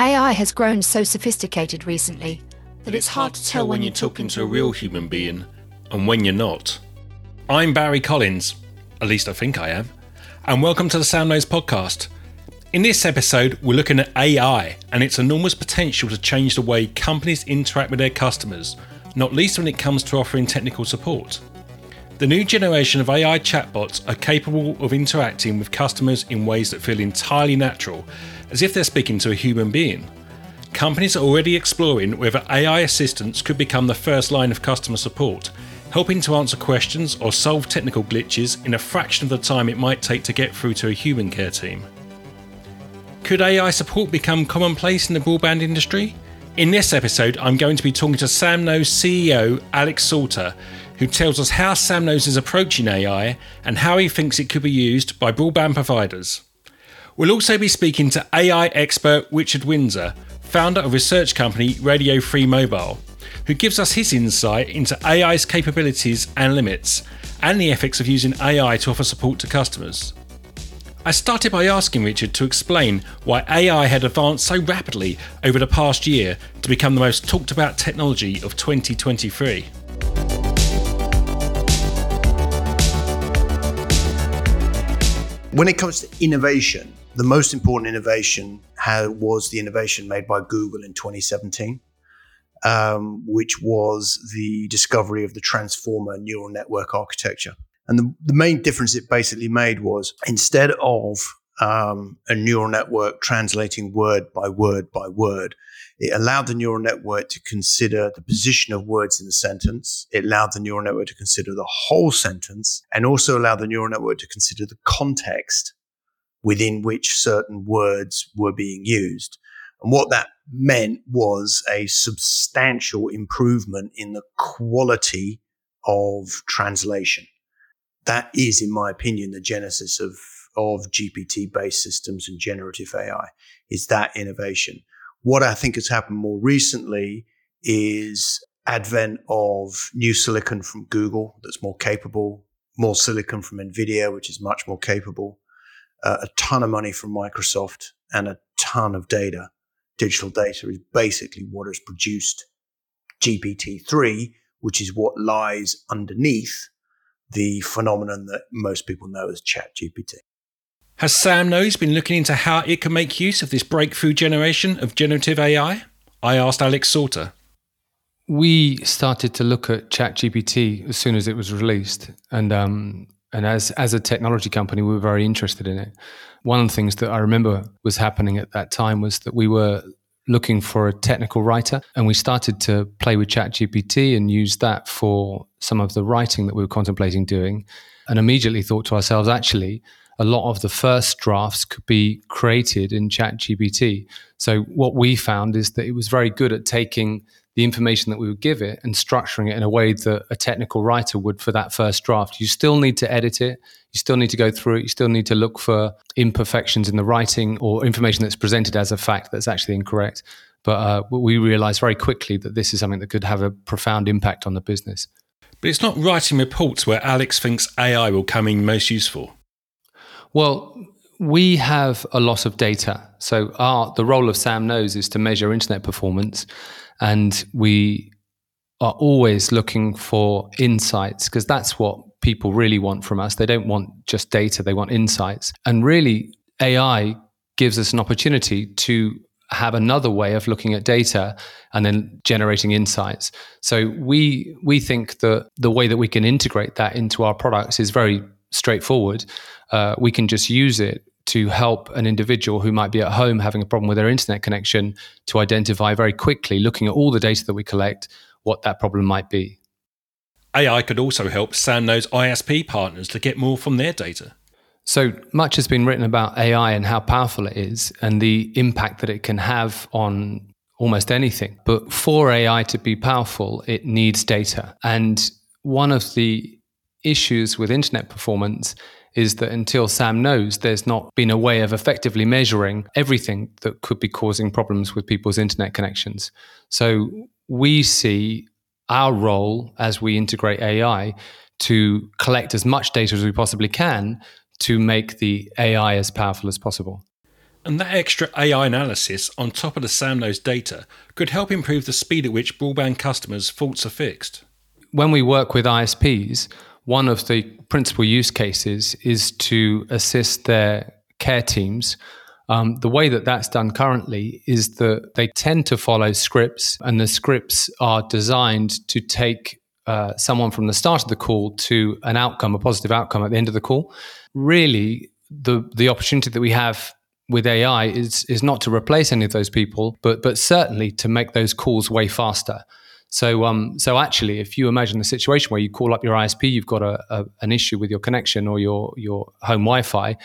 AI has grown so sophisticated recently that it's hard to tell when you're talking to a real human being and when you're not. I'm Barry Collins, at least I think I am, and welcome to the SamKnows podcast. In this episode, we're looking at AI and its enormous potential to change the way companies interact with their customers, not least when it comes to offering technical support. The new generation of AI chatbots are capable of interacting with customers in ways that feel entirely natural as if they're speaking to a human being. Companies are already exploring whether AI assistants could become the first line of customer support, helping to answer questions or solve technical glitches in a fraction of the time it might take to get through to a human care team. Could AI support become commonplace in the broadband industry? In this episode, I'm going to be talking to SamKnows CEO Alex Salter, who tells us how SamKnows is approaching AI and how he thinks it could be used by broadband providers. We'll also be speaking to AI expert Richard Windsor, founder of research company Radio Free Mobile, who gives us his insight into AI's capabilities and limits, and the ethics of using AI to offer support to customers. I started by asking Richard to explain why AI had advanced so rapidly over the past year to become the most talked about technology of 2023. When it comes to innovation, the most important innovation was the innovation made by Google in 2017, um, which was the discovery of the transformer neural network architecture. And the, the main difference it basically made was instead of um, a neural network translating word by word by word, it allowed the neural network to consider the position of words in the sentence. It allowed the neural network to consider the whole sentence and also allowed the neural network to consider the context within which certain words were being used. And what that meant was a substantial improvement in the quality of translation. That is, in my opinion, the genesis of, of GPT based systems and generative AI is that innovation. What I think has happened more recently is advent of new silicon from Google that's more capable, more silicon from NVIDIA, which is much more capable, uh, a ton of money from Microsoft and a ton of data. Digital data is basically what has produced GPT-3, which is what lies underneath the phenomenon that most people know as ChatGPT. Has SamKnows been looking into how it can make use of this breakthrough generation of generative AI? I asked Alex Salter. We started to look at ChatGPT as soon as it was released, and um, and as as a technology company, we were very interested in it. One of the things that I remember was happening at that time was that we were looking for a technical writer, and we started to play with ChatGPT and use that for some of the writing that we were contemplating doing, and immediately thought to ourselves, actually, a lot of the first drafts could be created in ChatGPT. So what we found is that it was very good at taking the information that we would give it and structuring it in a way that a technical writer would for that first draft. You still need to edit it. You still need to go through it. You still need to look for imperfections in the writing or information that's presented as a fact that's actually incorrect. But uh, we realized very quickly that this is something that could have a profound impact on the business. But it's not writing reports where Alex thinks AI will come in most useful. Well, we have a lot of data. So our the role of SamKnows is to measure internet performance and we are always looking for insights because that's what people really want from us. They don't want just data, they want insights. And really, AI gives us an opportunity to have another way of looking at data and then generating insights. So we we think that the way that we can integrate that into our products is very straightforward. Uh, we can just use it to help an individual who might be at home having a problem with their internet connection to identify very quickly, looking at all the data that we collect, what that problem might be. AI could also help SamKnows ISP partners to get more from their data. So much has been written about AI and how powerful it is and the impact that it can have on almost anything. But for AI to be powerful, it needs data. And one of the issues with internet performance is that until SamKnows, there's not been a way of effectively measuring everything that could be causing problems with people's internet connections. So we see our role as we integrate AI to collect as much data as we possibly can to make the AI as powerful as possible. And that extra AI analysis on top of the SamKnows data could help improve the speed at which broadband customers' faults are fixed. When we work with ISPs, one of the principal use cases is to assist their care teams. Um, the way that that's done currently is that they tend to follow scripts, and the scripts are designed to take uh, someone from the start of the call to an outcome, a positive outcome at the end of the call. Really, the the opportunity that we have with AI is is not to replace any of those people, but but certainly to make those calls way faster. So um so actually, if you imagine the situation where you call up your ISP, you've got a, a an issue with your connection or your your home Wi-Fi.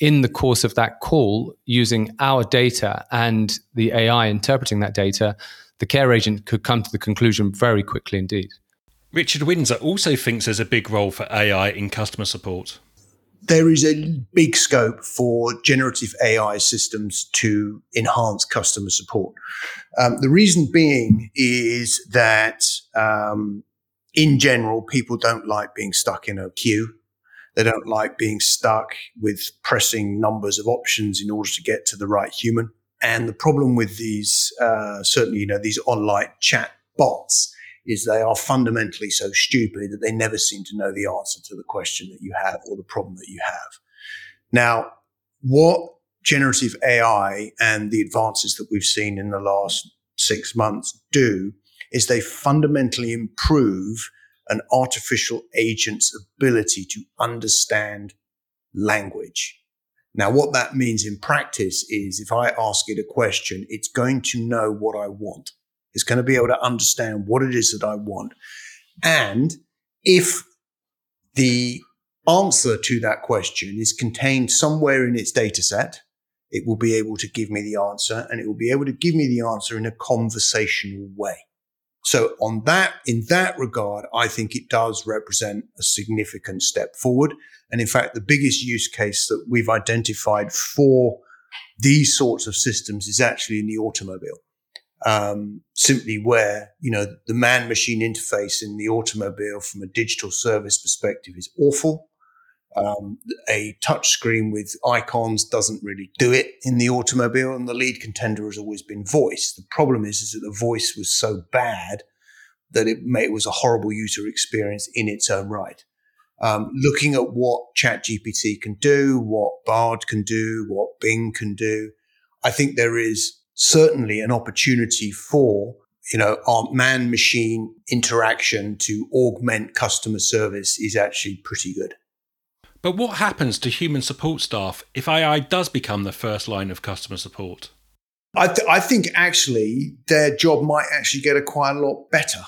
In the course of that call, using our data and the AI interpreting that data, the care agent could come to the conclusion very quickly indeed. Richard Windsor also thinks there's a big role for AI in customer support there is a big scope for generative AI systems to enhance customer support. Um, the reason being is that, um, in general, people don't like being stuck in a queue. They don't like being stuck with pressing numbers of options in order to get to the right human. And the problem with these, uh, certainly, you know, these online chat bots is they are fundamentally so stupid that they never seem to know the answer to the question that you have or the problem that you have. Now, what generative AI and the advances that we've seen in the last six months do is they fundamentally improve an artificial agent's ability to understand language. Now, what that means in practice is if I ask it a question, it's going to know what I want. It's going to be able to understand what it is that I want. And if the answer to that question is contained somewhere in its data set, it will be able to give me the answer and it will be able to give me the answer in a conversational way. So on that, in that regard, I think it does represent a significant step forward. And in fact, the biggest use case that we've identified for these sorts of systems is actually in the automobile um, simply where you know the man machine interface in the automobile from a digital service perspective is awful. Um, a touch screen with icons doesn't really do it in the automobile, and the lead contender has always been voice. The problem is, is that the voice was so bad that it, it was a horrible user experience in its own right. Um, looking at what ChatGPT can do, what Bard can do, what Bing can do, I think there is certainly an opportunity for you know our man machine interaction to augment customer service is actually pretty good. But what happens to human support staff if ai does become the first line of customer support? I, th- I think actually their job might actually get a quite a lot better.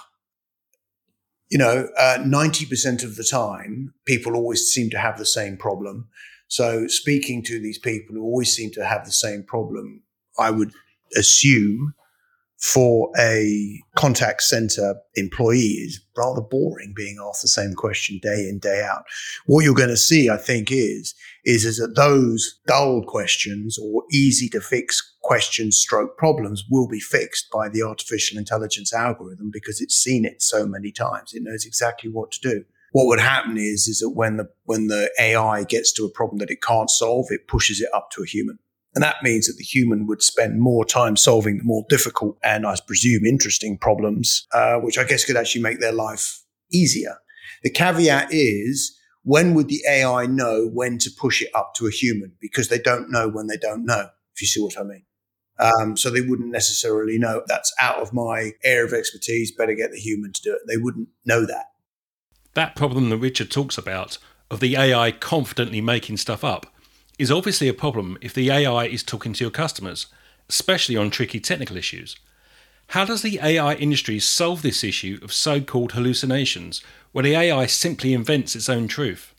You know uh, 90% of the time people always seem to have the same problem. So speaking to these people who always seem to have the same problem i would assume for a contact center employee is rather boring being asked the same question day in day out. What you're going to see i think is is is that those dull questions or easy to fix questions stroke problems will be fixed by the artificial intelligence algorithm because it's seen it so many times. It knows exactly what to do. What would happen is is that when the when the ai gets to a problem that it can't solve it pushes it up to a human and that means that the human would spend more time solving the more difficult and, I presume, interesting problems, uh, which I guess could actually make their life easier. The caveat is when would the AI know when to push it up to a human? Because they don't know when they don't know, if you see what I mean. Um, so they wouldn't necessarily know that's out of my area of expertise. Better get the human to do it. They wouldn't know that. That problem that Richard talks about of the AI confidently making stuff up is obviously a problem if the AI is talking to your customers, especially on tricky technical issues. How does the AI industry solve this issue of so called hallucinations, where the AI simply invents its own truth?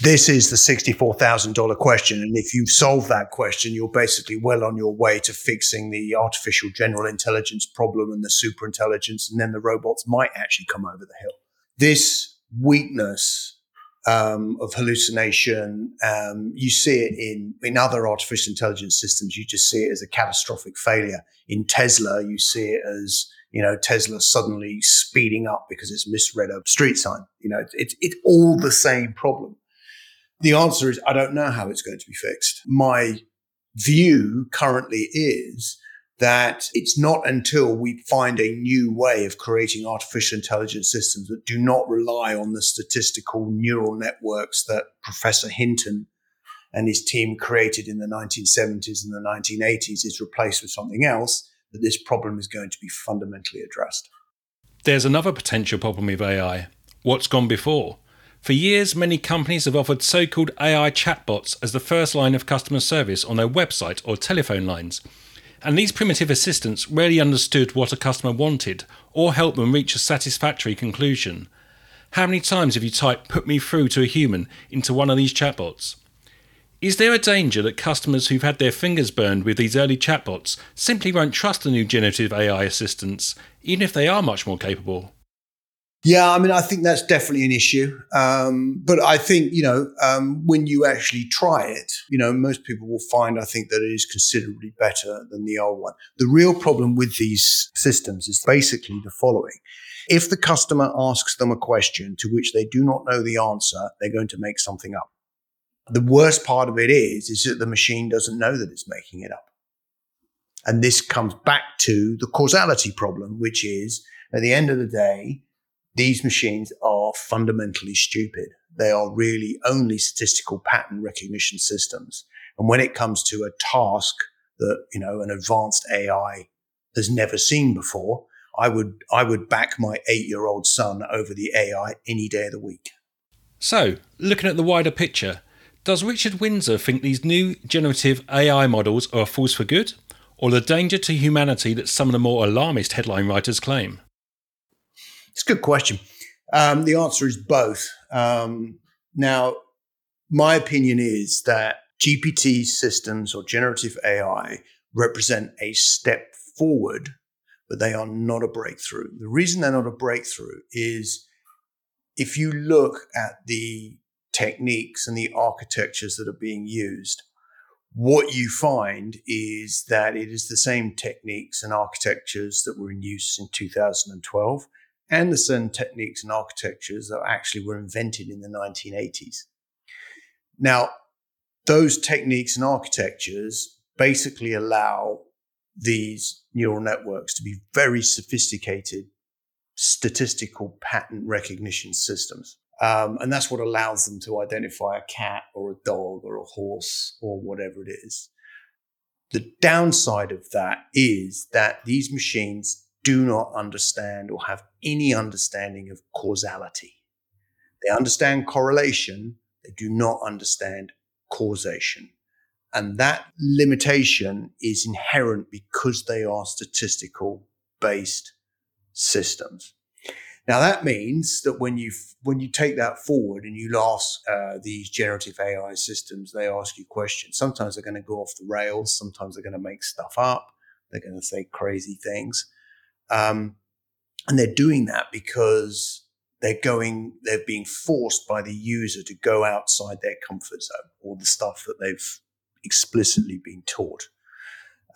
This is the $64,000 question. And if you solve that question, you're basically well on your way to fixing the artificial general intelligence problem and the superintelligence. And then the robots might actually come over the hill. This weakness um, of hallucination. Um, you see it in, in other artificial intelligence systems. You just see it as a catastrophic failure. In Tesla, you see it as, you know, Tesla suddenly speeding up because it's misread a street sign. You know, it's, it's all the same problem. The answer is, I don't know how it's going to be fixed. My view currently is that it's not until we find a new way of creating artificial intelligence systems that do not rely on the statistical neural networks that Professor Hinton and his team created in the 1970s and the 1980s is replaced with something else, that this problem is going to be fundamentally addressed. There's another potential problem with AI what's gone before. For years, many companies have offered so called AI chatbots as the first line of customer service on their website or telephone lines. And these primitive assistants rarely understood what a customer wanted or helped them reach a satisfactory conclusion. How many times have you typed put me through to a human into one of these chatbots? Is there a danger that customers who've had their fingers burned with these early chatbots simply won't trust the new generative AI assistants, even if they are much more capable? Yeah, I mean, I think that's definitely an issue. Um, but I think, you know, um, when you actually try it, you know, most people will find, I think, that it is considerably better than the old one. The real problem with these systems is basically the following. If the customer asks them a question to which they do not know the answer, they're going to make something up. The worst part of it is, is that the machine doesn't know that it's making it up. And this comes back to the causality problem, which is at the end of the day, these machines are fundamentally stupid. They are really only statistical pattern recognition systems. And when it comes to a task that, you know, an advanced AI has never seen before, I would, I would back my eight year old son over the AI any day of the week. So, looking at the wider picture, does Richard Windsor think these new generative AI models are a force for good, or the danger to humanity that some of the more alarmist headline writers claim? It's a good question. Um, the answer is both. Um, now, my opinion is that GPT systems or generative AI represent a step forward, but they are not a breakthrough. The reason they're not a breakthrough is if you look at the techniques and the architectures that are being used, what you find is that it is the same techniques and architectures that were in use in 2012 and the certain techniques and architectures that actually were invented in the 1980s. Now, those techniques and architectures basically allow these neural networks to be very sophisticated statistical pattern recognition systems. Um, and that's what allows them to identify a cat or a dog or a horse or whatever it is. The downside of that is that these machines do not understand or have any understanding of causality. They understand correlation, they do not understand causation. And that limitation is inherent because they are statistical based systems. Now that means that when you when you take that forward and you ask uh, these generative AI systems, they ask you questions. Sometimes they're going to go off the rails. Sometimes they're going to make stuff up. They're going to say crazy things. Um, and they're doing that because they're going, they're being forced by the user to go outside their comfort zone or the stuff that they've explicitly been taught.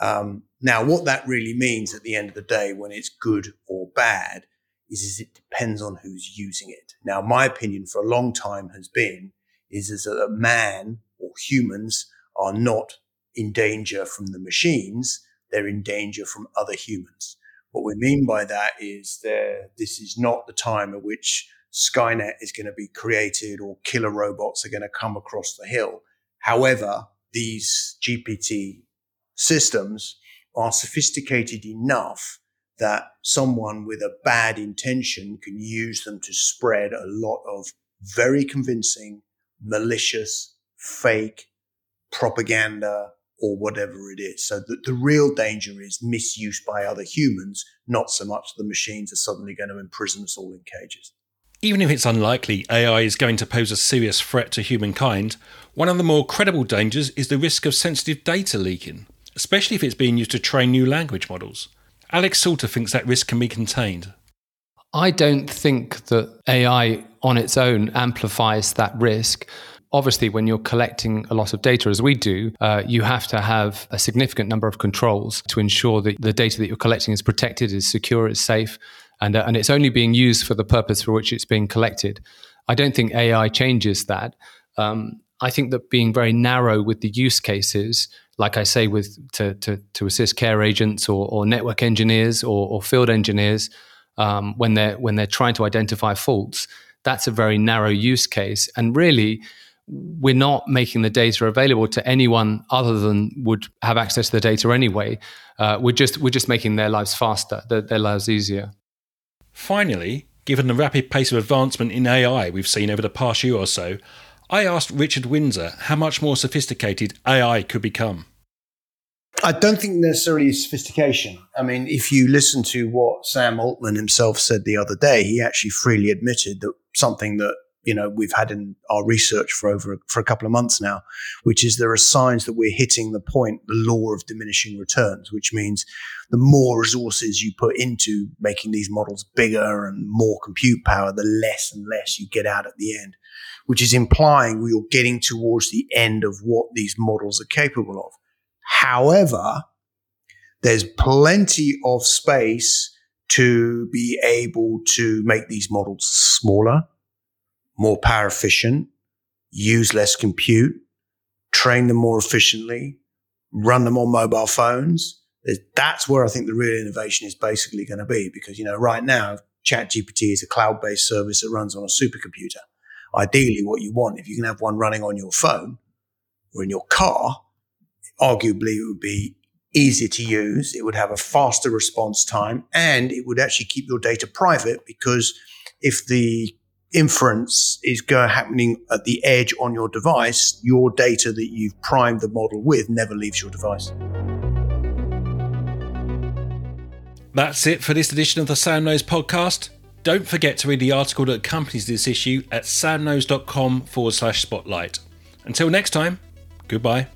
Um, now, what that really means at the end of the day, when it's good or bad, is, is it depends on who's using it. Now, my opinion for a long time has been is, is that man or humans are not in danger from the machines; they're in danger from other humans. What we mean by that is that this is not the time at which Skynet is going to be created or killer robots are going to come across the hill. However, these GPT systems are sophisticated enough that someone with a bad intention can use them to spread a lot of very convincing, malicious, fake propaganda or whatever it is. So the, the real danger is misuse by other humans, not so much the machines are suddenly going to imprison us all in cages. Even if it's unlikely AI is going to pose a serious threat to humankind, one of the more credible dangers is the risk of sensitive data leaking, especially if it's being used to train new language models. Alex Salter thinks that risk can be contained. I don't think that AI on its own amplifies that risk obviously, when you're collecting a lot of data, as we do, uh, you have to have a significant number of controls to ensure that the data that you're collecting is protected, is secure, is safe, and, uh, and it's only being used for the purpose for which it's being collected. I don't think AI changes that. Um, I think that being very narrow with the use cases like I say, with to to, to assist care agents or, or network engineers or, or field engineers um, when they're when they're trying to identify faults. That's a very narrow use case, and really, we're not making the data available to anyone other than would have access to the data anyway. Uh, we're just we're just making their lives faster, their, their lives easier. Finally, given the rapid pace of advancement in AI we've seen over the past year or so, I asked Richard Windsor how much more sophisticated AI could become. I don't think necessarily sophistication. I mean, if you listen to what Sam Altman himself said the other day, he actually freely admitted that something that you know we've had in our research for over for a couple of months now, which is there are signs that we're hitting the point, the law of diminishing returns, which means the more resources you put into making these models bigger and more compute power, the less and less you get out at the end, which is implying we are getting towards the end of what these models are capable of. However, there's plenty of space to be able to make these models smaller, more power efficient, use less compute, train them more efficiently, run them on mobile phones. That's where I think the real innovation is basically going to be because, you know, right now, ChatGPT is a cloud based service that runs on a supercomputer. Ideally, what you want, if you can have one running on your phone or in your car, arguably it would be easier to use. It would have a faster response time and it would actually keep your data private because if the inference is go happening at the edge on your device, your data that you've primed the model with never leaves your device. That's it for this edition of the SamKnows podcast. Don't forget to read the article that accompanies this issue at samknows.com forward slash spotlight. Until next time, goodbye.